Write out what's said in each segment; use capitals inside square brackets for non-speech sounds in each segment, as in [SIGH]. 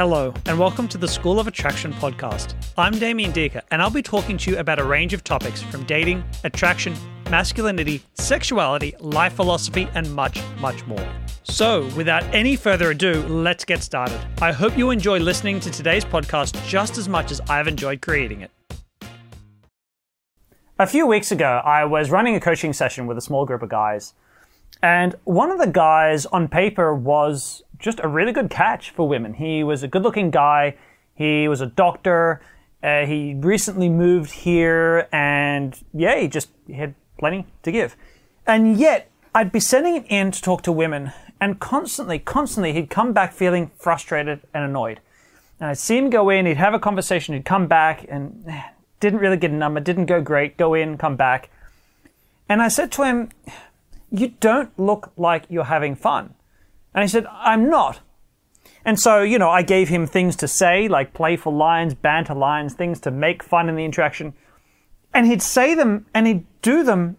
Hello, and welcome to the School of Attraction podcast. I'm Damien Diecke, and I'll be talking to you about a range of topics from dating, attraction, masculinity, sexuality, life philosophy, and much, much more. So, without any further ado, let's get started. I hope you enjoy listening to today's podcast just as much as I've enjoyed creating it. A few weeks ago, I was running a coaching session with a small group of guys, and one of the guys on paper was just a really good catch for women. He was a good looking guy, he was a doctor, uh, he recently moved here, and yeah, he just he had plenty to give. And yet, I'd be sending him in to talk to women, and constantly, constantly, he'd come back feeling frustrated and annoyed. And I'd see him go in, he'd have a conversation, he'd come back, and eh, didn't really get a number, didn't go great, go in, come back. And I said to him, You don't look like you're having fun. And he said, I'm not. And so, you know, I gave him things to say, like playful lines, banter lines, things to make fun in the interaction. And he'd say them and he'd do them,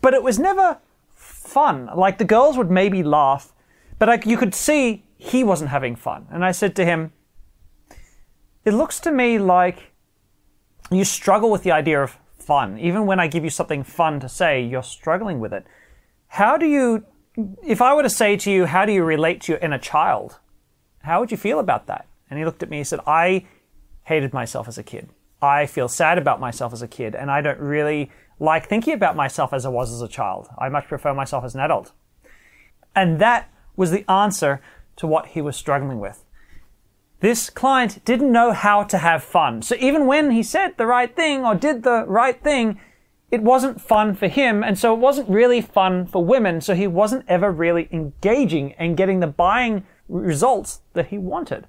but it was never fun. Like the girls would maybe laugh, but like you could see he wasn't having fun. And I said to him, It looks to me like you struggle with the idea of fun. Even when I give you something fun to say, you're struggling with it. How do you if I were to say to you, how do you relate to your inner child? How would you feel about that? And he looked at me and said, I hated myself as a kid. I feel sad about myself as a kid, and I don't really like thinking about myself as I was as a child. I much prefer myself as an adult. And that was the answer to what he was struggling with. This client didn't know how to have fun. So even when he said the right thing or did the right thing, it wasn't fun for him, and so it wasn't really fun for women, so he wasn't ever really engaging and getting the buying results that he wanted.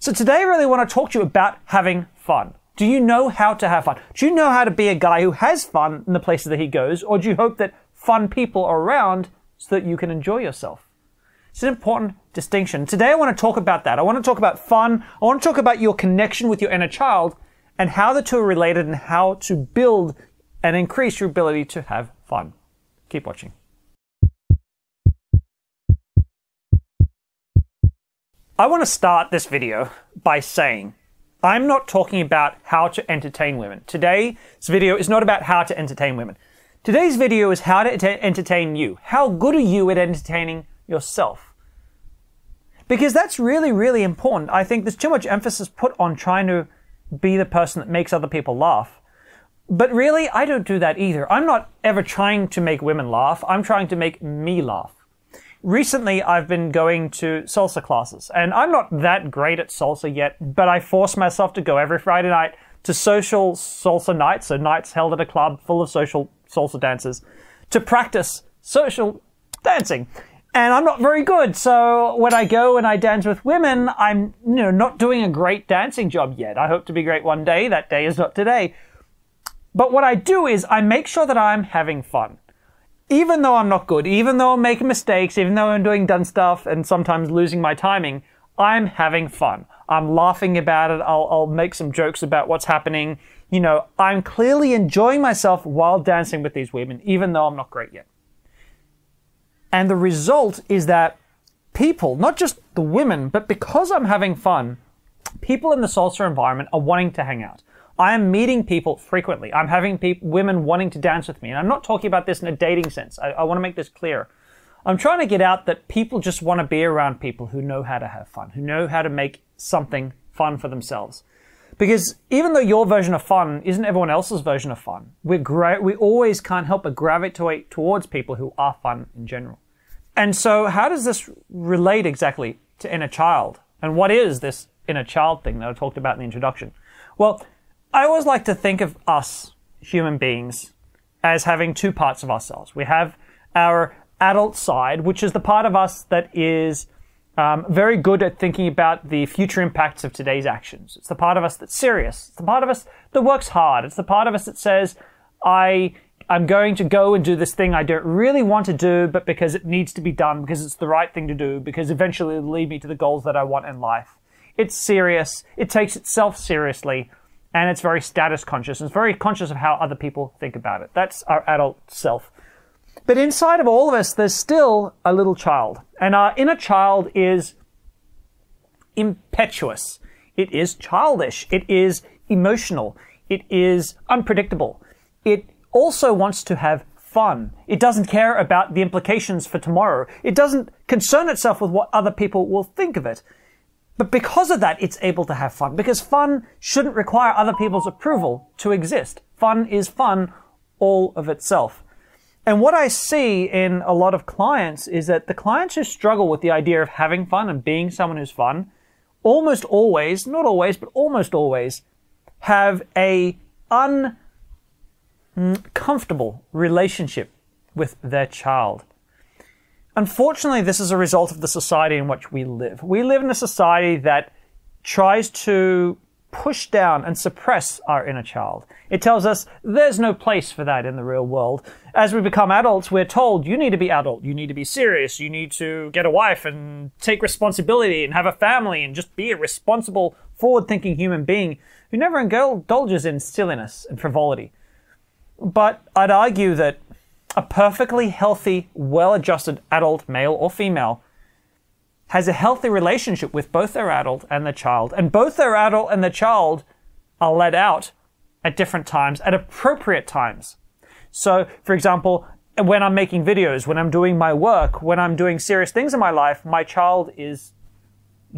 So today I really want to talk to you about having fun. Do you know how to have fun? Do you know how to be a guy who has fun in the places that he goes, or do you hope that fun people are around so that you can enjoy yourself? It's an important distinction. Today I want to talk about that. I want to talk about fun. I want to talk about your connection with your inner child and how the two are related and how to build and increase your ability to have fun. Keep watching. I want to start this video by saying I'm not talking about how to entertain women. Today's video is not about how to entertain women. Today's video is how to entertain you. How good are you at entertaining yourself? Because that's really, really important. I think there's too much emphasis put on trying to be the person that makes other people laugh. But really, I don't do that either. I'm not ever trying to make women laugh. I'm trying to make me laugh. Recently, I've been going to salsa classes, and I'm not that great at salsa yet, but I force myself to go every Friday night to social salsa nights, so nights held at a club full of social salsa dancers, to practice social dancing. And I'm not very good, so when I go and I dance with women, I'm you know not doing a great dancing job yet. I hope to be great one day. That day is not today. But what I do is I make sure that I'm having fun. Even though I'm not good, even though I'm making mistakes, even though I'm doing dumb stuff and sometimes losing my timing, I'm having fun. I'm laughing about it. I'll, I'll make some jokes about what's happening. You know, I'm clearly enjoying myself while dancing with these women, even though I'm not great yet. And the result is that people, not just the women, but because I'm having fun, people in the salsa environment are wanting to hang out. I am meeting people frequently. I'm having women wanting to dance with me. And I'm not talking about this in a dating sense. I, I want to make this clear. I'm trying to get out that people just want to be around people who know how to have fun, who know how to make something fun for themselves. Because even though your version of fun isn't everyone else's version of fun, we're gra- we always can't help but gravitate towards people who are fun in general. And so, how does this relate exactly to inner child? And what is this inner child thing that I talked about in the introduction? Well, I always like to think of us, human beings, as having two parts of ourselves. We have our adult side, which is the part of us that is um, very good at thinking about the future impacts of today's actions. It's the part of us that's serious. It's the part of us that works hard. It's the part of us that says, I I'm going to go and do this thing I don't really want to do, but because it needs to be done, because it's the right thing to do, because eventually it'll lead me to the goals that I want in life. It's serious. It takes itself seriously and it's very status conscious and it's very conscious of how other people think about it. That's our adult self. But inside of all of us, there's still a little child. And our inner child is impetuous. It is childish. It is emotional. It is unpredictable. It also wants to have fun. It doesn't care about the implications for tomorrow. It doesn't concern itself with what other people will think of it. But because of that, it's able to have fun. Because fun shouldn't require other people's approval to exist. Fun is fun all of itself. And what I see in a lot of clients is that the clients who struggle with the idea of having fun and being someone who's fun almost always, not always, but almost always have a uncomfortable relationship with their child. Unfortunately, this is a result of the society in which we live. We live in a society that tries to push down and suppress our inner child. It tells us there's no place for that in the real world. As we become adults, we're told you need to be adult, you need to be serious, you need to get a wife and take responsibility and have a family and just be a responsible, forward thinking human being who never indulges in silliness and frivolity. But I'd argue that a perfectly healthy, well adjusted adult, male or female, has a healthy relationship with both their adult and their child, and both their adult and the child are let out at different times, at appropriate times. So, for example, when I'm making videos, when I'm doing my work, when I'm doing serious things in my life, my child is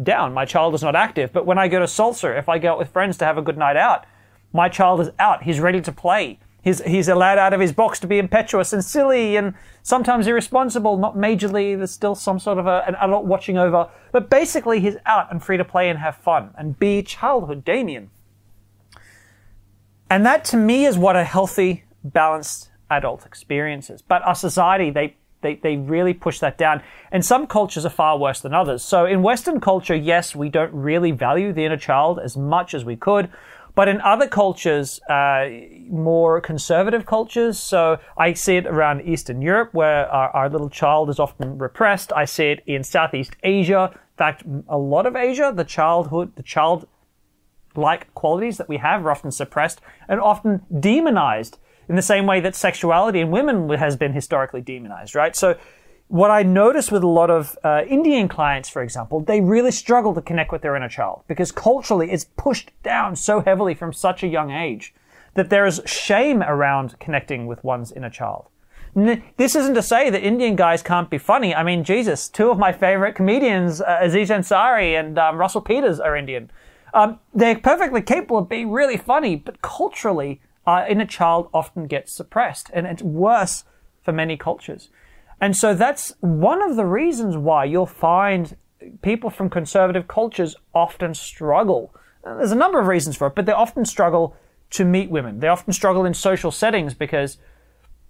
down. My child is not active. But when I go to salsa, if I go out with friends to have a good night out, my child is out. He's ready to play. He's, he's allowed out of his box to be impetuous and silly and sometimes irresponsible, not majorly. There's still some sort of a, an adult watching over. But basically, he's out and free to play and have fun and be childhood Damien. And that to me is what a healthy, balanced adult experiences. But our society, they, they, they really push that down. And some cultures are far worse than others. So in Western culture, yes, we don't really value the inner child as much as we could. But in other cultures, uh, more conservative cultures, so I see it around Eastern Europe where our, our, little child is often repressed. I see it in Southeast Asia. In fact, a lot of Asia, the childhood, the child like qualities that we have are often suppressed and often demonized in the same way that sexuality in women has been historically demonized, right? So what I notice with a lot of uh, Indian clients, for example, they really struggle to connect with their inner child because culturally it's pushed down so heavily from such a young age that there is shame around connecting with one's inner child. This isn't to say that Indian guys can't be funny. I mean, Jesus, two of my favorite comedians, uh, Aziz Ansari and um, Russell Peters, are Indian. Um, they're perfectly capable of being really funny, but culturally, our inner child often gets suppressed, and it's worse for many cultures. And so that's one of the reasons why you'll find people from conservative cultures often struggle. Uh, there's a number of reasons for it, but they often struggle to meet women. They often struggle in social settings because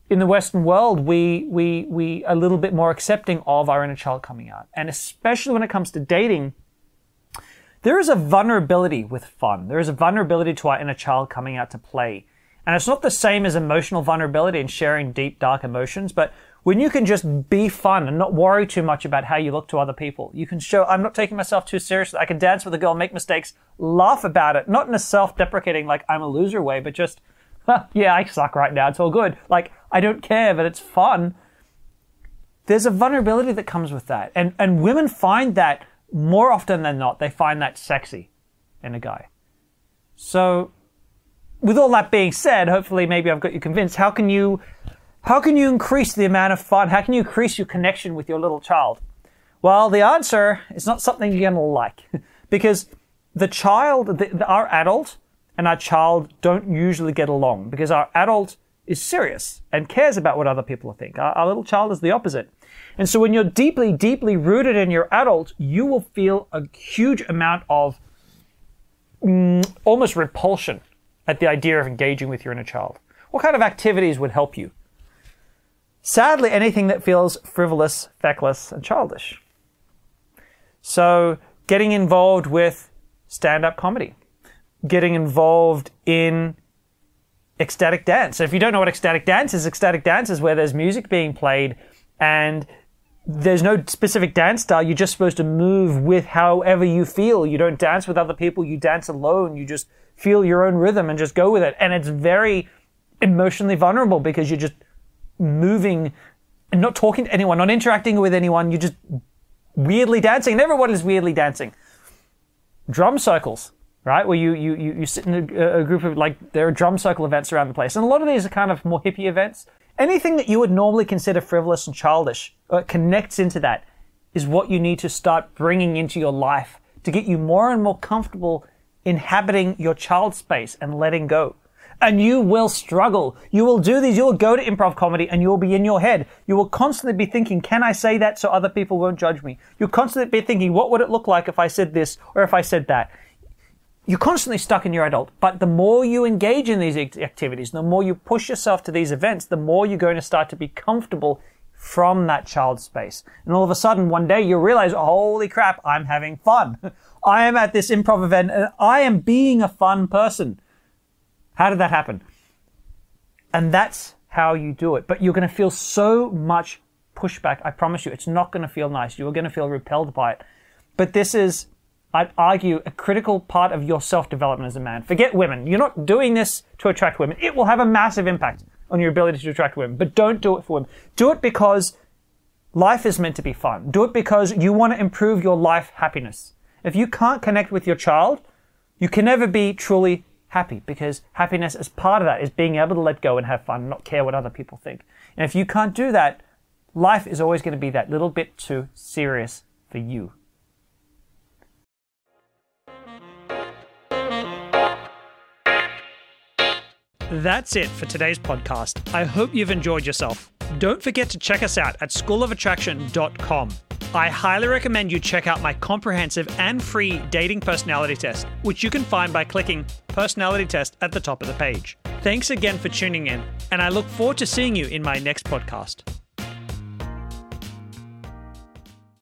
in the Western world, we, we, we are a little bit more accepting of our inner child coming out. And especially when it comes to dating, there is a vulnerability with fun. There is a vulnerability to our inner child coming out to play. And it's not the same as emotional vulnerability and sharing deep, dark emotions, but when you can just be fun and not worry too much about how you look to other people. You can show, I'm not taking myself too seriously. I can dance with a girl, make mistakes, laugh about it, not in a self-deprecating, like I'm a loser way, but just, huh, yeah, I suck right now. It's all good. Like, I don't care, but it's fun. There's a vulnerability that comes with that. And, and women find that more often than not, they find that sexy in a guy. So, with all that being said, hopefully maybe I've got you convinced. How can you how can you increase the amount of fun? How can you increase your connection with your little child? Well, the answer is not something you're going to like [LAUGHS] because the child, the, the, our adult and our child don't usually get along because our adult is serious and cares about what other people think. Our, our little child is the opposite. And so when you're deeply, deeply rooted in your adult, you will feel a huge amount of mm, almost repulsion at the idea of engaging with your inner child. What kind of activities would help you? Sadly, anything that feels frivolous, feckless, and childish. So, getting involved with stand up comedy, getting involved in ecstatic dance. So if you don't know what ecstatic dance is, ecstatic dance is where there's music being played and there's no specific dance style. You're just supposed to move with however you feel. You don't dance with other people. You dance alone. You just feel your own rhythm and just go with it. And it's very emotionally vulnerable because you're just moving and not talking to anyone, not interacting with anyone. You're just weirdly dancing, and everyone is weirdly dancing. drum circles, right? Where you you you, you sit in a, a group of like there are drum circle events around the place, and a lot of these are kind of more hippie events. Anything that you would normally consider frivolous and childish uh, connects into that is what you need to start bringing into your life to get you more and more comfortable inhabiting your child space and letting go. And you will struggle. You will do these. You will go to improv comedy and you will be in your head. You will constantly be thinking, can I say that so other people won't judge me? You'll constantly be thinking, what would it look like if I said this or if I said that? You're constantly stuck in your adult. But the more you engage in these activities, the more you push yourself to these events, the more you're going to start to be comfortable from that child space. And all of a sudden, one day you realize, holy crap, I'm having fun. [LAUGHS] I am at this improv event and I am being a fun person. How did that happen? And that's how you do it. But you're going to feel so much pushback. I promise you, it's not going to feel nice. You're going to feel repelled by it. But this is, I'd argue, a critical part of your self development as a man. Forget women. You're not doing this to attract women. It will have a massive impact on your ability to attract women. But don't do it for women. Do it because life is meant to be fun. Do it because you want to improve your life happiness. If you can't connect with your child, you can never be truly happy because happiness as part of that is being able to let go and have fun and not care what other people think. And if you can't do that, life is always going to be that little bit too serious for you. That's it for today's podcast. I hope you've enjoyed yourself. Don't forget to check us out at schoolofattraction.com. I highly recommend you check out my comprehensive and free dating personality test, which you can find by clicking Personality Test at the top of the page. Thanks again for tuning in, and I look forward to seeing you in my next podcast.